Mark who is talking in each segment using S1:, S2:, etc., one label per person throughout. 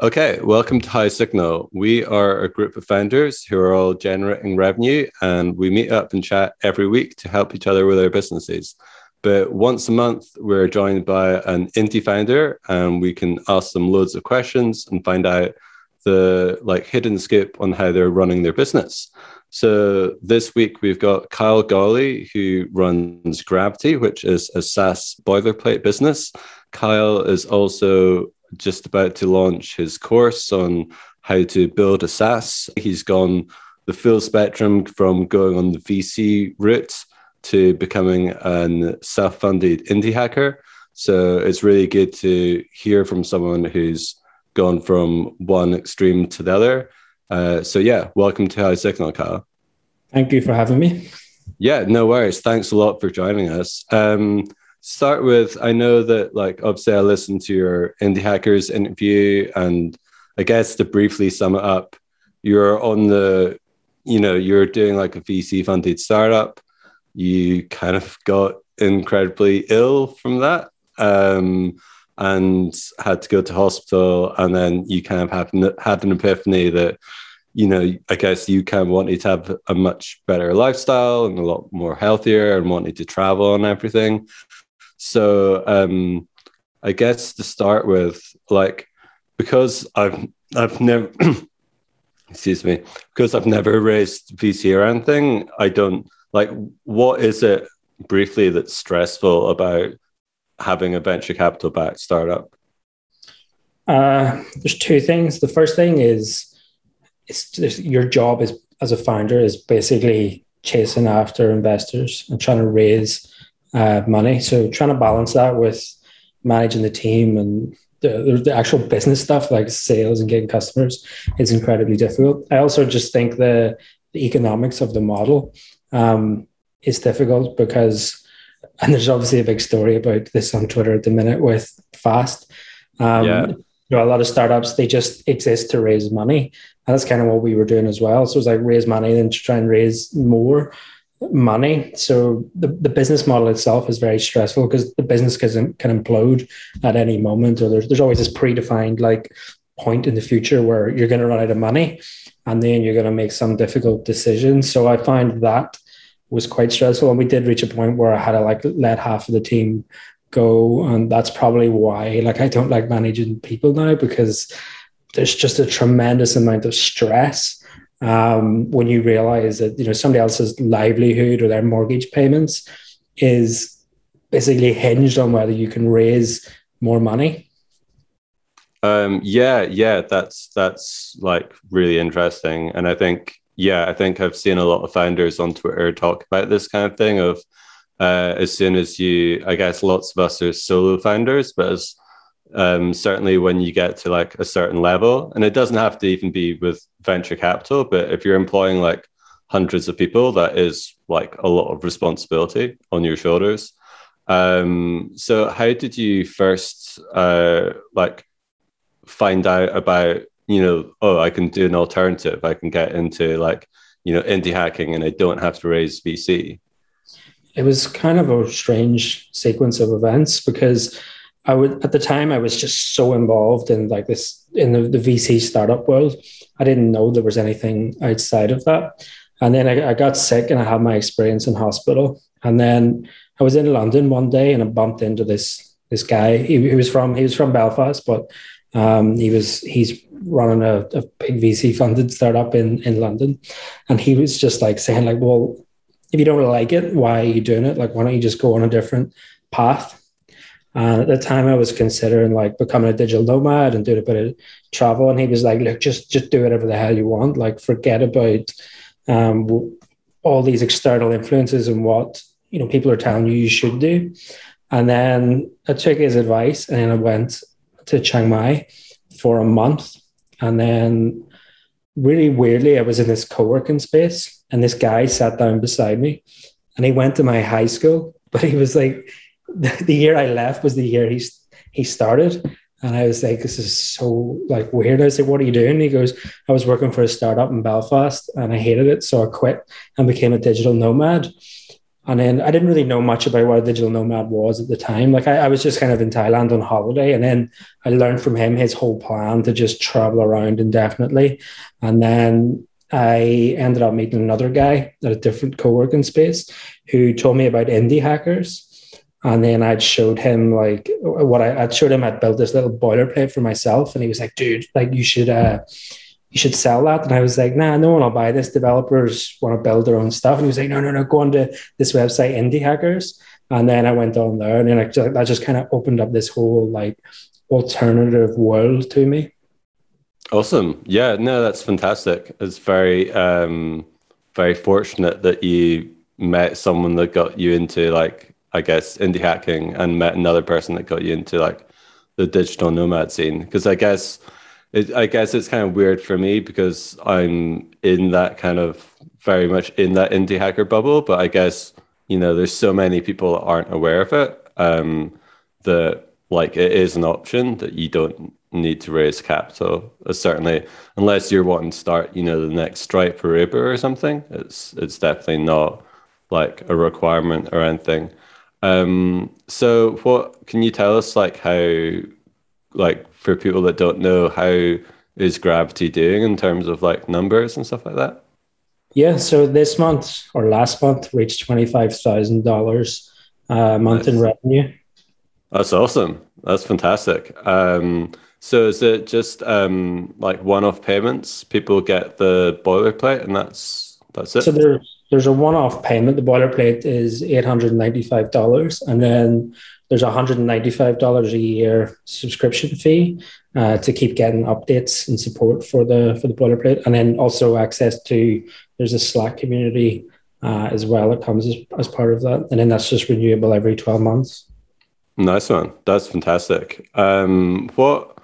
S1: Okay, welcome to High Signal. We are a group of founders who are all generating revenue, and we meet up and chat every week to help each other with our businesses. But once a month, we're joined by an indie founder, and we can ask them loads of questions and find out the like hidden scoop on how they're running their business. So this week we've got Kyle Gawley, who runs Gravity, which is a SaaS boilerplate business. Kyle is also just about to launch his course on how to build a SaaS. He's gone the full spectrum from going on the VC route to becoming a self funded indie hacker. So it's really good to hear from someone who's gone from one extreme to the other. Uh, so, yeah, welcome to High Signal, Kyle.
S2: Thank you for having me.
S1: Yeah, no worries. Thanks a lot for joining us. Um, start with I know that like obviously I listened to your indie hackers interview and I guess to briefly sum it up, you're on the you know, you're doing like a VC funded startup. You kind of got incredibly ill from that. Um, and had to go to hospital and then you kind of have had an epiphany that you know, I guess you kind of wanted to have a much better lifestyle and a lot more healthier and wanted to travel and everything. So um, I guess to start with, like, because I've I've never excuse me, because I've never raised VC or anything, I don't like what is it briefly that's stressful about having a venture capital backed startup?
S2: Uh, there's two things. The first thing is it's your job is as a founder is basically chasing after investors and trying to raise uh, money. So trying to balance that with managing the team and the, the actual business stuff like sales and getting customers is incredibly difficult. I also just think the, the economics of the model um, is difficult because, and there's obviously a big story about this on Twitter at the minute with Fast. Um, yeah. You know, a lot of startups they just exist to raise money, and that's kind of what we were doing as well. So it's like raise money and to try and raise more money. So the, the business model itself is very stressful because the business can, can implode at any moment, or there's, there's always this predefined like point in the future where you're going to run out of money and then you're going to make some difficult decisions. So I find that was quite stressful. And we did reach a point where I had to like let half of the team go. And that's probably why like I don't like managing people now because there's just a tremendous amount of stress um, when you realize that you know somebody else's livelihood or their mortgage payments is basically hinged on whether you can raise more money.
S1: Um, yeah yeah that's that's like really interesting. And i think yeah i think i've seen a lot of founders on twitter talk about this kind of thing of uh, as soon as you i guess lots of us are solo founders but as um, certainly when you get to like a certain level and it doesn't have to even be with venture capital but if you're employing like hundreds of people that is like a lot of responsibility on your shoulders. Um, so how did you first uh, like find out about you know oh i can do an alternative. I can get into like you know indie hacking and i don't have to raise vc
S2: it was kind of a strange sequence of events because I would at the time I was just so involved in like this in the, the VC startup world. I didn't know there was anything outside of that. And then I, I, got sick and I had my experience in hospital. And then I was in London one day and I bumped into this this guy. He, he was from he was from Belfast, but um, he was he's running a, a big VC funded startup in in London, and he was just like saying like, well, if you don't like it, why are you doing it? Like, why don't you just go on a different path? And at the time, I was considering like becoming a digital nomad and doing a bit of travel. And he was like, "Look, just just do whatever the hell you want. Like, forget about um, all these external influences and what you know people are telling you you should do." And then I took his advice, and I went to Chiang Mai for a month, and then really weirdly, I was in this co-working space, and this guy sat down beside me, and he went to my high school, but he was like the year I left was the year he he started. And I was like, this is so like weird. I said, what are you doing? He goes, I was working for a startup in Belfast and I hated it. So I quit and became a digital nomad. And then I didn't really know much about what a digital nomad was at the time. Like I, I, was just kind of in Thailand on holiday. And then I learned from him his whole plan to just travel around indefinitely. And then I ended up meeting another guy at a different co-working space who told me about indie hackers. And then I'd showed him like what I, I'd showed him I'd built this little boilerplate for myself. And he was like, dude, like you should uh you should sell that. And I was like, nah, no one will buy this. Developers want to build their own stuff. And he was like, no, no, no, go on to this website, Indie Hackers. And then I went on there and then I just, that just kind of opened up this whole like alternative world to me.
S1: Awesome. Yeah, no, that's fantastic. It's very, um, very fortunate that you met someone that got you into like, I guess, indie hacking and met another person that got you into like the digital nomad scene. Because I guess, it, I guess it's kind of weird for me because I'm in that kind of very much in that indie hacker bubble. But I guess you know, there's so many people that aren't aware of it. Um, that like it is an option that you don't need to raise capital. Uh, certainly, unless you're wanting to start, you know, the next Stripe or Uber or something. It's it's definitely not like a requirement or anything. Um, so, what can you tell us, like how, like for people that don't know, how is Gravity doing in terms of like numbers and stuff like that?
S2: Yeah, so this month or last month reached twenty five thousand dollars a month nice. in revenue.
S1: That's awesome. That's fantastic. Um, so is it just um, like one off payments? People get the boilerplate, and that's that's it.
S2: So there, there's a one off payment. The boilerplate is eight hundred ninety five dollars, and then there's a $195 a year subscription fee uh, to keep getting updates and support for the for the boilerplate, and then also access to there's a Slack community uh, as well that comes as, as part of that, and then that's just renewable every 12 months.
S1: Nice one. That's fantastic. Um, what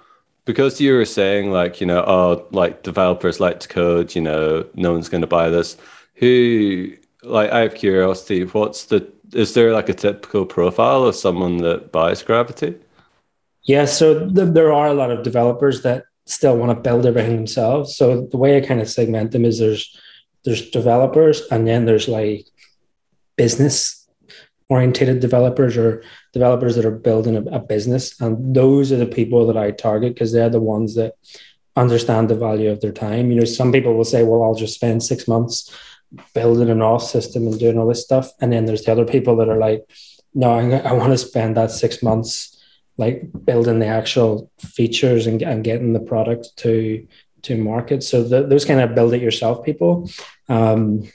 S1: because you were saying like you know oh like developers like to code, you know no one's going to buy this. Who like I have curiosity. What's the is there like a typical profile of someone that buys Gravity?
S2: Yeah, so th- there are a lot of developers that still want to build everything themselves. So the way I kind of segment them is there's there's developers and then there's like business orientated developers or developers that are building a, a business and those are the people that I target because they're the ones that understand the value of their time. You know, some people will say, well, I'll just spend 6 months building an auth system and doing all this stuff. And then there's the other people that are like, no, I, I want to spend that six months like building the actual features and, and getting the product to to market. So the, those kind of build it yourself people. Um,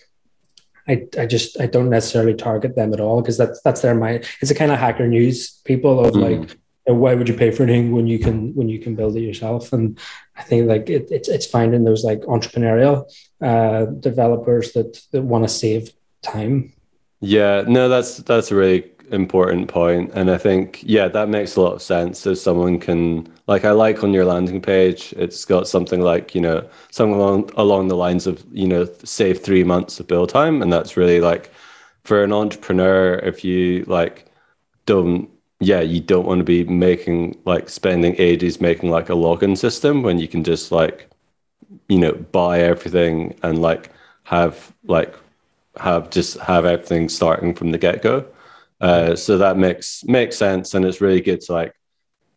S2: I, I just I don't necessarily target them at all because that's that's their mind. It's a kind of hacker news people of mm. like why would you pay for anything when you can when you can build it yourself? And i think like it, it's it's finding those like entrepreneurial uh developers that that want to save time.
S1: Yeah no that's that's a really important point. And i think yeah that makes a lot of sense if someone can like i like on your landing page it's got something like you know something along along the lines of you know save three months of build time. And that's really like for an entrepreneur if you like don't yeah, you don't want to be making like spending ages making like a login system when you can just like, you know, buy everything and like have like have just have everything starting from the get go. Uh, so that makes makes sense, and it's really good to like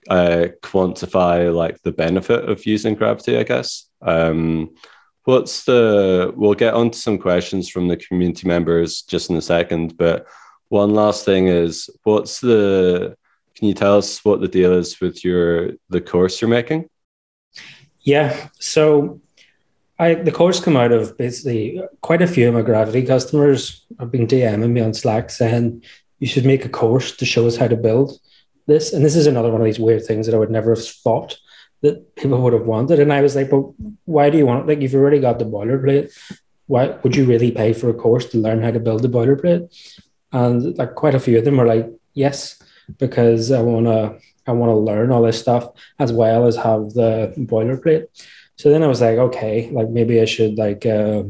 S1: uh, quantify like the benefit of using Gravity. I guess. Um, what's the? We'll get onto some questions from the community members just in a second, but one last thing is what's the can you tell us what the deal is with your the course you're making
S2: yeah so I the course come out of basically quite a few of my gravity customers have been DMing me on Slack saying you should make a course to show us how to build this. And this is another one of these weird things that I would never have thought that people would have wanted. And I was like, but why do you want it? Like you've already got the boilerplate why would you really pay for a course to learn how to build the boilerplate? And like quite a few of them were like, yes, because I want to I want to learn all this stuff as well as have the boilerplate. So then I was like, okay, like maybe I should like uh,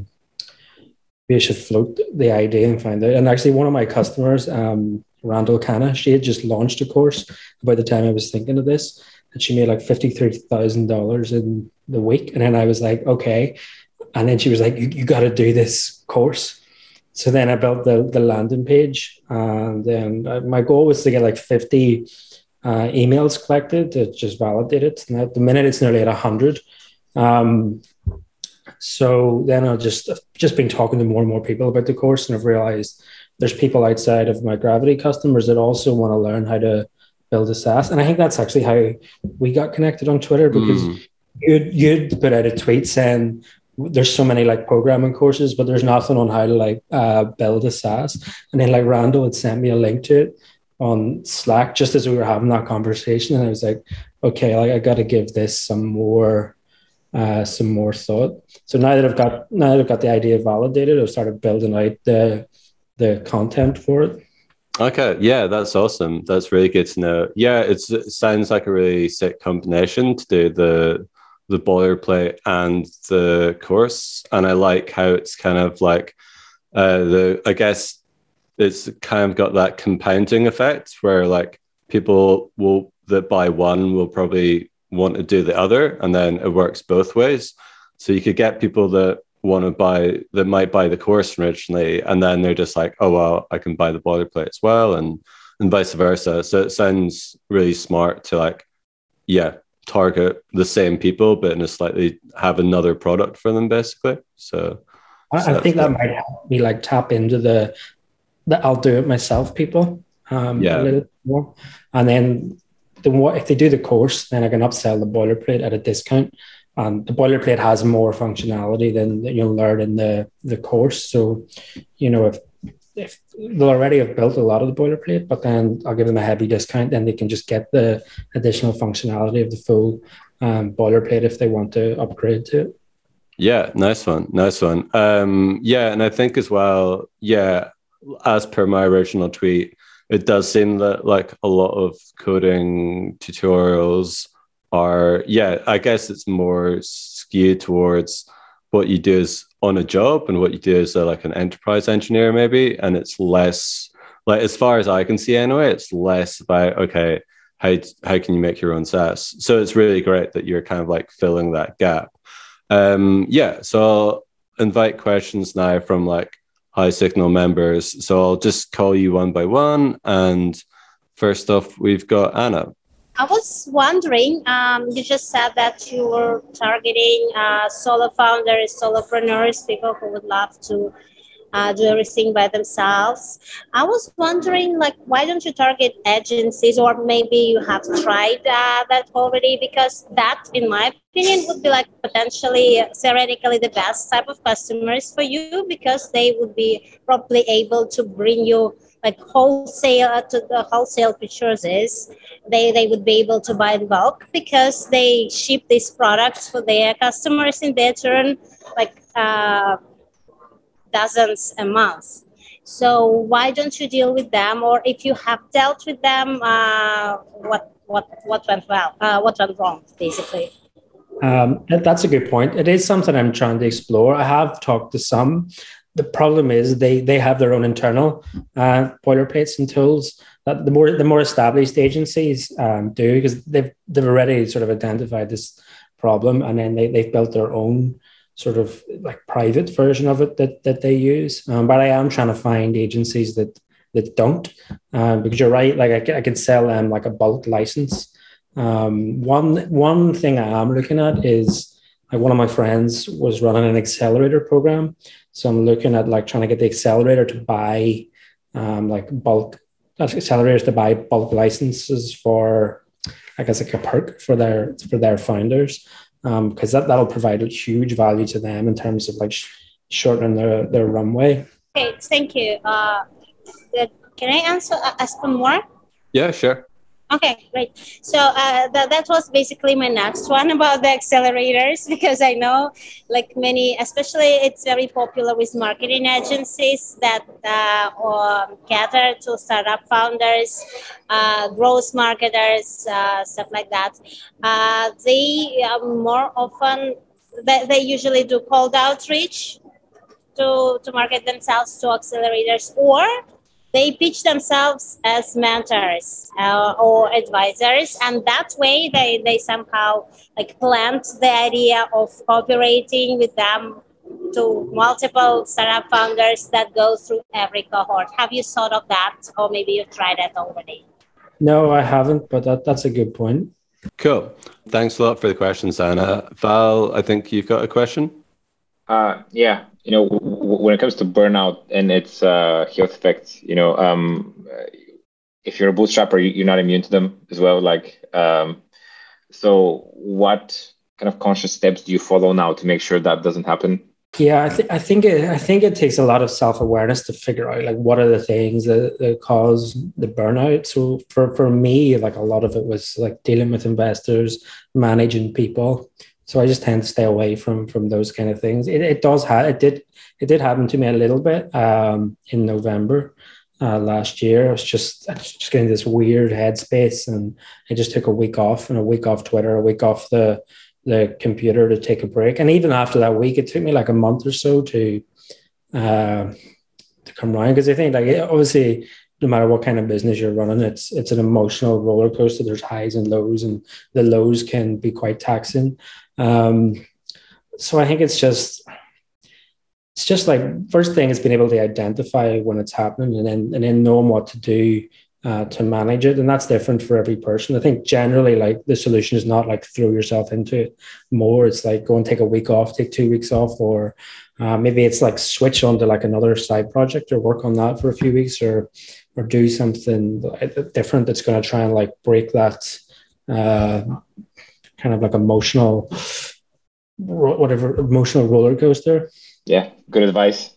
S2: maybe I should float the idea and find out. And actually, one of my customers, um, Randall Kanna, she had just launched a course by the time I was thinking of this, and she made like fifty three thousand dollars in the week. And then I was like, okay. And then she was like, you, you got to do this course. So then I built the, the landing page, and then my goal was to get like 50 uh, emails collected to just validate it. And at the minute, it's nearly at 100. Um, so then I've just just been talking to more and more people about the course, and I've realized there's people outside of my Gravity customers that also want to learn how to build a SaaS. And I think that's actually how we got connected on Twitter because mm. you'd, you'd put out a tweet saying there's so many like programming courses, but there's nothing on how to like uh, build a SaaS. And then like Randall had sent me a link to it on Slack just as we were having that conversation, and I was like, okay, like I got to give this some more, uh, some more thought. So now that I've got now that I've got the idea validated, I've started building out the the content for it.
S1: Okay, yeah, that's awesome. That's really good to know. Yeah, it sounds like a really sick combination to do the the boilerplate and the course, and I like how it's kind of like uh, the I guess it's kind of got that compounding effect where like people will that buy one will probably want to do the other, and then it works both ways. So you could get people that want to buy that might buy the course originally and then they're just like oh well i can buy the boilerplate as well and and vice versa so it sounds really smart to like yeah target the same people but in a slightly have another product for them basically so,
S2: I, so I think that might help me like tap into the the I'll do it myself people um yeah. a little more and then the more if they do the course then I can upsell the boilerplate at a discount and the boilerplate has more functionality than you'll learn in the the course. So, you know, if if they'll already have built a lot of the boilerplate, but then I'll give them a heavy discount, then they can just get the additional functionality of the full um, boilerplate if they want to upgrade to it.
S1: Yeah, nice one, nice one. Um, yeah, and I think as well, yeah, as per my original tweet, it does seem that like a lot of coding tutorials are yeah i guess it's more skewed towards what you do is on a job and what you do is like an enterprise engineer maybe and it's less like as far as i can see anyway it's less about okay how, how can you make your own SaaS? So it's really great that you're kind of like filling that gap. Um, yeah, so I'll invite questions now from like high signal members. So I'll just call you one by one. And first off, we've got Anna.
S3: I was wondering, um, you just said that you were targeting uh, solo founders, solopreneurs, people who would love to uh, do everything by themselves. I was wondering, like, why don't you target agencies, or maybe you have tried uh, that already? Because that, in my opinion, would be like potentially theoretically the best type of customers for you because they would be probably able to bring you like wholesale uh, to the wholesale purchases they they would be able to buy in bulk because they ship these products for their customers in their turn like uh, dozens a month so why don't you deal with them or if you have dealt with them uh, what what what went well uh, what went wrong basically
S2: um, that's a good point. It is something I'm trying to explore. I have talked to some the problem is they they have their own internal uh, boilerplates and tools that the more the more established agencies um, do because they've they've already sort of identified this problem and then they, they've built their own sort of like private version of it that that they use. Um, but i am trying to find agencies that that don't um, because you're right like i can, I can sell them like a bulk license. Um, one one thing i am looking at is like one of my friends was running an accelerator program so I'm looking at like trying to get the accelerator to buy um, like bulk accelerators to buy bulk licenses for I guess like a perk for their for their founders because um, that that'll provide a huge value to them in terms of like sh- shortening their their runway.
S3: Okay, thank you. Uh, can I answer uh, ask one more?
S1: Yeah, sure.
S3: Okay, great. So uh, that, that was basically my next one about the accelerators because I know, like many, especially it's very popular with marketing agencies that uh, um, cater to startup founders, uh, growth marketers, uh, stuff like that. Uh, they more often they, they usually do cold outreach to to market themselves to accelerators or they pitch themselves as mentors uh, or advisors and that way they, they somehow like plant the idea of cooperating with them to multiple startup founders that go through every cohort. Have you thought of that, or maybe you've tried that already?
S2: No, I haven't, but that, that's a good point.
S1: Cool. Thanks a lot for the questions, Anna. Val, I think you've got a question.
S4: Uh, yeah, you know, w- when it comes to burnout and its uh, health effects, you know, um, if you're a bootstrapper, you're not immune to them as well. Like, um, so what kind of conscious steps do you follow now to make sure that doesn't happen?
S2: Yeah, I, th- I think it, I think it takes a lot of self awareness to figure out like what are the things that, that cause the burnout. So for for me, like a lot of it was like dealing with investors, managing people. So I just tend to stay away from from those kind of things. It, it does have it did it did happen to me a little bit um, in November uh, last year. I was just I was just getting this weird headspace, and I just took a week off and a week off Twitter, a week off the the computer to take a break. And even after that week, it took me like a month or so to uh, to come around because I think like obviously no matter what kind of business you're running, it's it's an emotional roller coaster. There's highs and lows, and the lows can be quite taxing. Um, so I think it's just it's just like first thing is being able to identify when it's happening and then and then knowing what to do uh, to manage it. And that's different for every person. I think generally like the solution is not like throw yourself into it more. It's like go and take a week off take two weeks off or uh, maybe it's like switch on to like another side project or work on that for a few weeks or or do something different that's going to try and like break that uh, kind of like emotional whatever emotional roller coaster
S4: yeah good advice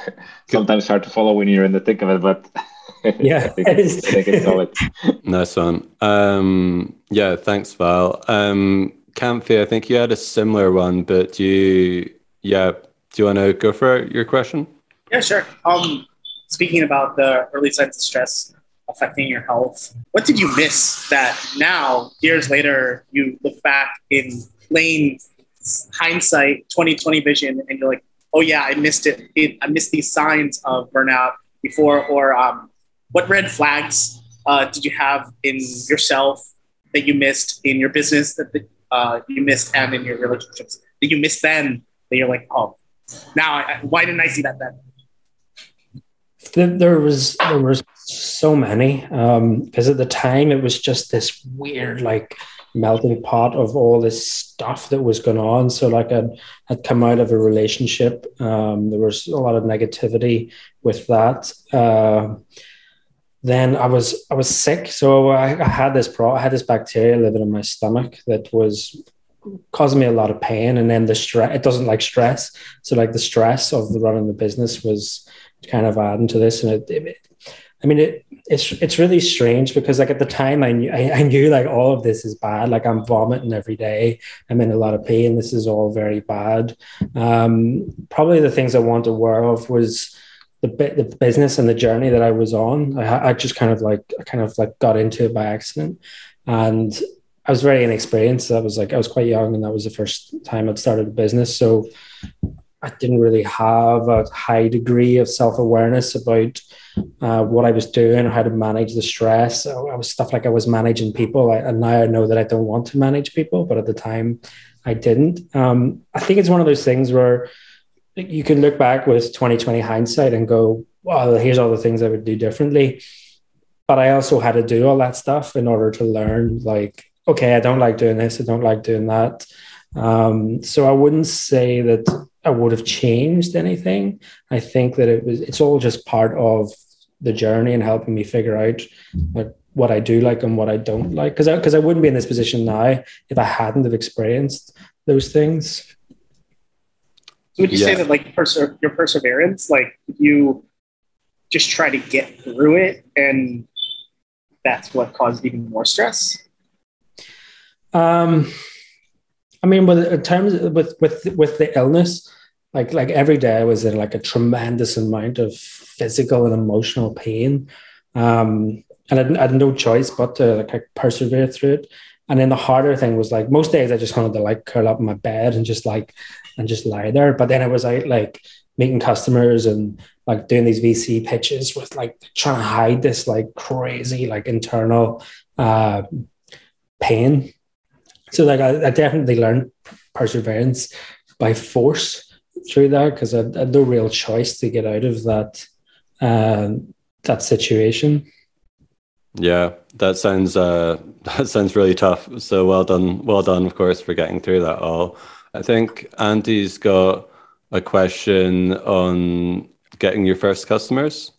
S4: sometimes hard to follow when you're in the thick of it but
S2: yeah, I think, it's, I think
S1: it's solid. nice one. Um, yeah, thanks, Val. Um, Camphy, I think you had a similar one, but do you, yeah, do you want to go for your question?
S5: Yeah, sure. Um, speaking about the early signs of stress affecting your health, what did you miss that now, years later, you look back in plain hindsight, 2020 vision, and you're like, oh yeah, I missed it. it I missed these signs of burnout before, or um, what red flags uh, did you have in yourself that you missed in your business that uh, you missed and in your relationships that you missed then that you're like, oh, now I, why didn't I see that then?
S2: There was there was so many because um, at the time it was just this weird like melting pot of all this stuff that was going on. So like I'd, I'd come out of a relationship. Um, there was a lot of negativity with that. Uh, then I was I was sick, so I, I had this pro I had this bacteria living in my stomach that was causing me a lot of pain, and then the stress it doesn't like stress, so like the stress of the running the business was kind of adding to this, and it, it I mean it it's it's really strange because like at the time I knew I, I knew like all of this is bad, like I'm vomiting every day, I'm in a lot of pain, this is all very bad. Um, probably the things I wanted aware of was the the business and the journey that I was on. I, I just kind of like I kind of like got into it by accident, and I was very inexperienced. I was like I was quite young, and that was the first time I'd started a business. So I didn't really have a high degree of self awareness about uh, what I was doing or how to manage the stress. I was stuff like I was managing people, I, and now I know that I don't want to manage people, but at the time I didn't. Um, I think it's one of those things where you can look back with 2020 hindsight and go, well, here's all the things I would do differently. But I also had to do all that stuff in order to learn, like, okay, I don't like doing this, I don't like doing that. Um, so I wouldn't say that I would have changed anything. I think that it was it's all just part of the journey and helping me figure out like what I do like and what I don't like. Because because I, I wouldn't be in this position now if I hadn't have experienced those things.
S5: So would you yeah. say that like perse- your perseverance, like you just try to get through it, and that's what caused even more stress?
S2: Um, I mean, with in terms with with with the illness, like like every day I was in like a tremendous amount of physical and emotional pain, um, and I, I had no choice but to like persevere through it. And then the harder thing was like most days I just wanted to like curl up in my bed and just like and just lie there. But then I was out like meeting customers and like doing these VC pitches with like trying to hide this like crazy like internal uh, pain. So like I, I definitely learned perseverance by force through that because I, I, had no real choice to get out of that um, that situation.
S1: Yeah, that sounds uh, that sounds really tough. So well done, well done, of course, for getting through that all. I think Andy's got a question on getting your first customers.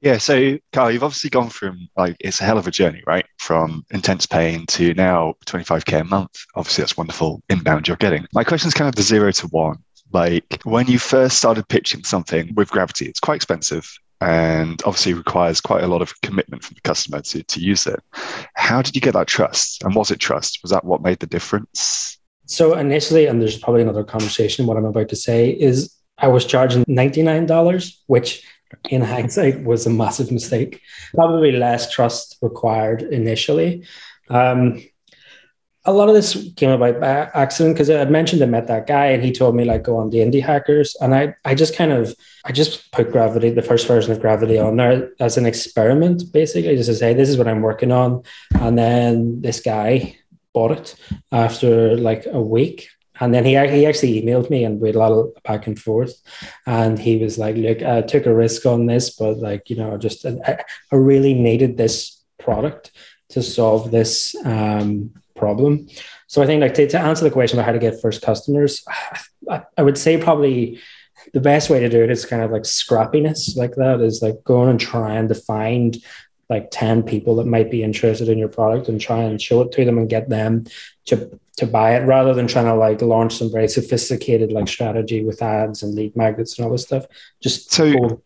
S6: Yeah, so Carl, you've obviously gone from like it's a hell of a journey, right? From intense pain to now 25k a month. Obviously, that's wonderful inbound you're getting. My question is kind of the zero to one. Like when you first started pitching something with Gravity, it's quite expensive and obviously requires quite a lot of commitment from the customer to, to use it. How did you get that trust? And was it trust? Was that what made the difference?
S2: So initially, and there's probably another conversation, what I'm about to say is I was charging $99, which in hindsight was a massive mistake. Probably less trust required initially. Um, a lot of this came about by accident because I had mentioned I met that guy and he told me like go on the indie hackers and I I just kind of I just put gravity the first version of gravity on there as an experiment basically just to say this is what I'm working on and then this guy bought it after like a week and then he, he actually emailed me and we had a lot of back and forth. And he was like look i took a risk on this but like you know just i, I really needed this product to solve this um, problem. So i think like to, to, answer the question about how to get first customers I, I would say probably the best way to do it is kind of like scrappiness like that is like going and trying to find like 10 people that might be interested in your product and try and show it to them and get them to to buy it rather than trying to like launch some very sophisticated like strategy with ads and lead magnets and all this stuff. Just
S6: so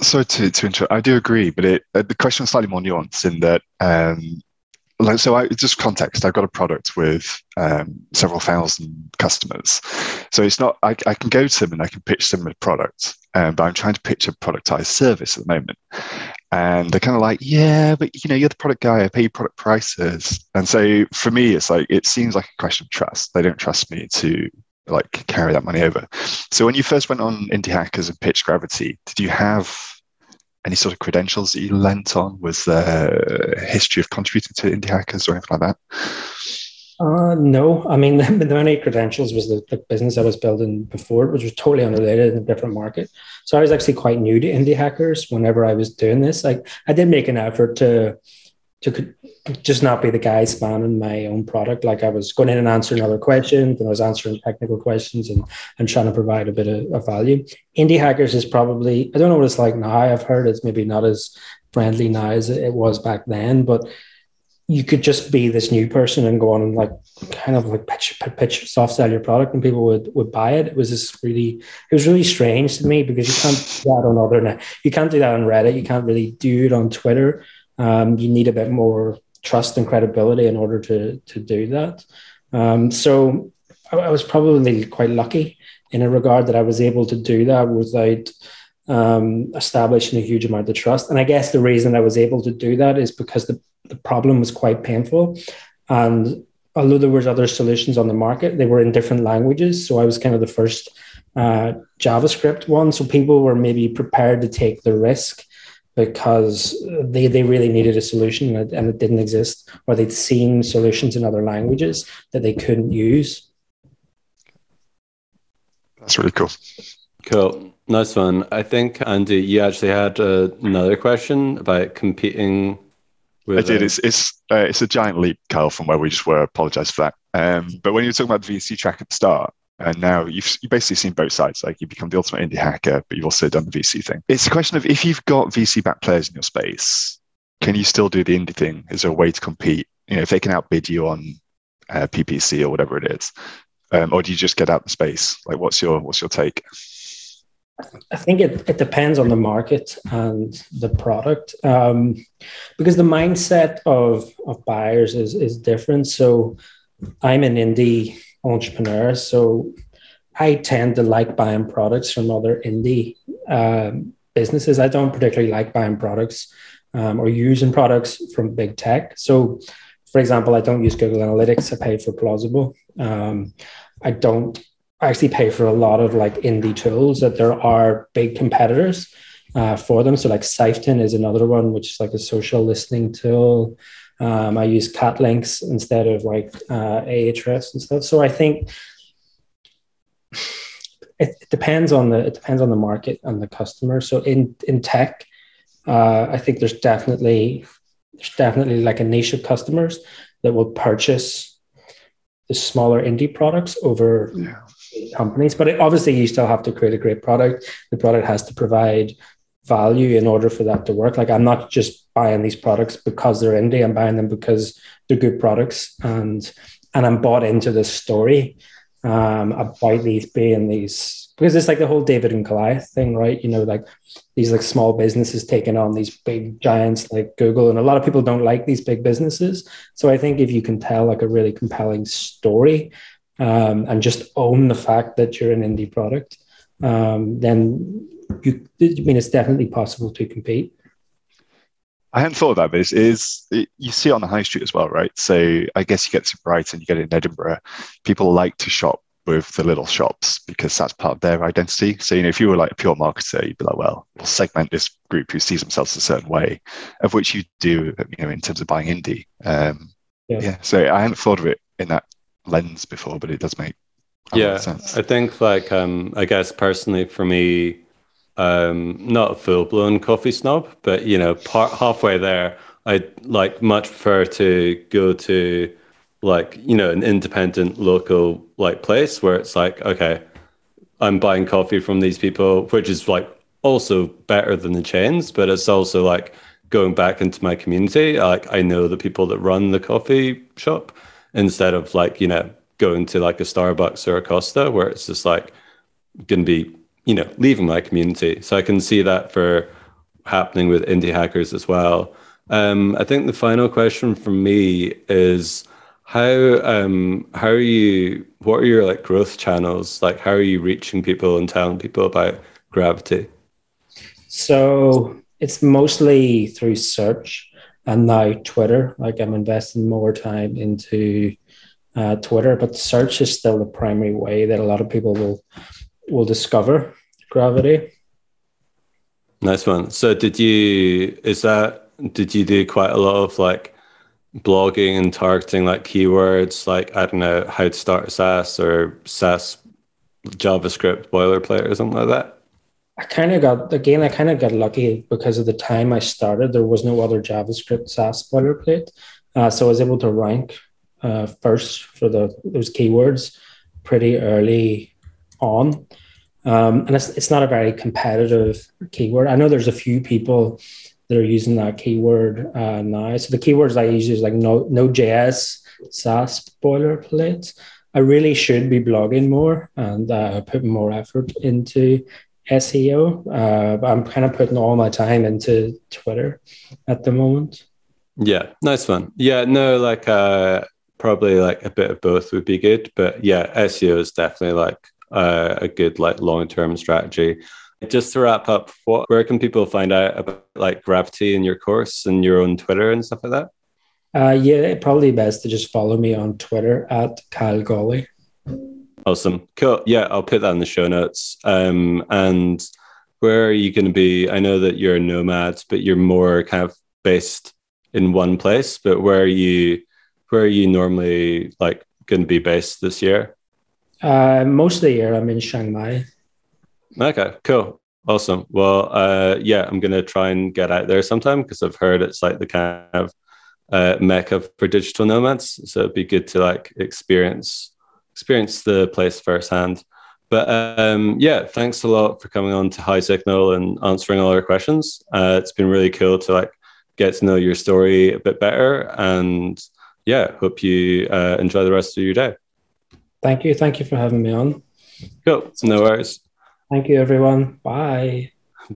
S6: so to to interrupt i do agree but it uh, the question is slightly more nuanced in that um like so I just context I've got a product with um, several thousand customers. So it's not I, I can go to them and I can pitch them a product um, but I'm trying to pitch a productized service at the moment and they're kind of like yeah but you know you're the product guy I pay you product prices and so for me it's like it seems like a question of trust they don't trust me to like carry that money over so when you first went on indie hackers and pitched gravity did you have any sort of credentials that you lent on? Was there a history of contributing to indie hackers or anything like that?
S2: Uh, no, I mean the, only credentials was the, the, business I was building before, which was totally unrelated in a different market. So I was actually quite new to indie hackers whenever I was doing this. Like I did make an effort to to just not be the guy spamming my own product. Like I was going in and answering other questions, and I was answering technical questions and and trying to provide a bit of, of value. Indie hackers is probably I don't know what it's like now. I've heard it's maybe not as friendly now as it was back then, but you could just be this new person and go on and like kind of like pitch, pitch soft sell your product and people would would buy it. It was just really it was really strange to me because you can't do that on other you can't do that on Reddit. You can't really do it on Twitter um, you need a bit more trust and credibility in order to to do that. Um, so I, I, was probably quite lucky in a regard that I was able to do that without um, establishing a huge amount of trust. And I guess the reason I was able to do that is because the, the problem was quite painful. And although there was other solutions on the market, they were in different languages. So I was kind of the first uh, JavaScript one. So people were maybe prepared to take the risk because they, they really needed a solution and it, and it didn't exist, or they'd seen solutions in other languages that they couldn't use.
S6: That's really cool.
S1: Cool. Nice one. I think, Andy, you actually had uh, another question about competing
S6: with. I did. Uh, it's it's, uh, it's a giant leap, Kyle, from where we just were. Apologize for that. Um, but when you were talking about the VC track at the start, and now you've, you've basically seen both sides. Like you become the ultimate indie hacker, but you've also done the VC thing. It's a question of if you've got VC backed players in your space, can you still do the indie thing? Is there a way to compete? You know, if they can outbid you on uh, PPC or whatever it is, um, or do you just get out the space? Like, what's your what's your take?
S2: I think it, it depends on the market and the product um, because the mindset of, of buyers is, is different. So I'm an indie entrepreneur. So I tend to like buying products from other indie um, businesses. I don't particularly like buying products um, or using products from big tech. So, for example, I don't use Google Analytics. I pay for Plausible. Um, I don't actually pay for a lot of like indie tools that there are big competitors uh, for them. So, like Syften is another one, which is like a social listening tool. Um, I use cat links instead of like uh, Ahrefs and stuff. So I think it, it depends on the it depends on the market and the customer. So in in tech, uh, I think there's definitely there's definitely like a niche of customers that will purchase the smaller indie products over yeah. Companies. But obviously, you still have to create a great product. The product has to provide value in order for that to work. Like I'm not just buying these products because they're indie. I'm buying them because they're good products and and I'm bought into this story um, about these being these because it's like the whole David and Goliath thing, right? You know, like these like small businesses taking on these big giants like Google, and a lot of people don't like these big businesses. So I think if you can tell like a really compelling story um, and just own the fact that you're an indie product, um, then you, I mean, it's definitely possible to compete.
S6: I hadn't thought of that, but it, you see it on the high street as well, right? So I guess you get to Brighton, you get it in Edinburgh. People like to shop with the little shops because that's part of their identity. So, you know, if you were like a pure marketer, you'd be like, well, we'll segment this group who sees themselves a certain way, of which you do, you know, in terms of buying indie. Um, yeah. yeah. So I hadn't thought of it in that lens before, but it does make
S1: yeah. Sense. I think like um, I guess personally for me, um, not a full blown coffee snob, but you know, part halfway there, I like much prefer to go to like you know an independent local like place where it's like okay, I'm buying coffee from these people, which is like also better than the chains, but it's also like going back into my community. Like I know the people that run the coffee shop instead of like you know going to like a Starbucks or a Costa where it's just like going to be you know, leaving my community. So I can see that for happening with indie hackers as well. Um, I think the final question from me is how um, how are you? What are your like growth channels? Like, how are you reaching people and telling people about Gravity?
S2: So it's mostly through search and now Twitter. Like I'm investing more time into uh, Twitter, but search is still the primary way that a lot of people will will discover gravity.
S1: Nice one. So did you is that did you do quite a lot of like blogging and targeting like keywords like I don't know how to start a SaaS or SaaS JavaScript boilerplate or something like that?
S2: I kind of got again. I kind of got lucky because of the time I started. There was no other JavaScript SaaS boilerplate, uh, so I was able to rank uh, first for the those keywords pretty early on. Um, and it's, it's not a very competitive keyword. I know there's a few people that are using that keyword uh, now. So the keywords I use is like no, Node.js, SaaS boilerplate. I really should be blogging more and uh, putting more effort into SEO. Uh, I'm kind of putting all my time into Twitter at the moment.
S1: Yeah, nice one. Yeah, no, like uh, probably like a bit of both would be good, but yeah, SEO is definitely like uh, a good like long term strategy. Just to wrap up, what where can people find out about like gravity in your course and your own Twitter and stuff like that?
S2: Uh, yeah, probably best to just follow me on Twitter at Kyle Gawley.
S1: Awesome, cool. Yeah, I'll put that in the show notes. Um, and where are you going to be? I know that you're a nomad, but you're more kind of based in one place. But where are you? Where are you normally like going to be based this year?
S2: Uh, most of the year, I'm in Chiang Mai.
S1: Okay, cool. Awesome. Well, uh, yeah, I'm going to try and get out there sometime because I've heard it's like the kind of uh, mecca for digital nomads. So it'd be good to like experience experience the place firsthand. But um, yeah, thanks a lot for coming on to High Signal and answering all our questions. Uh, it's been really cool to like get to know your story a bit better. And yeah, hope you uh, enjoy the rest of your day.
S2: Thank you. Thank you for having me on.
S1: Cool. So no worries.
S2: Thank you, everyone. Bye.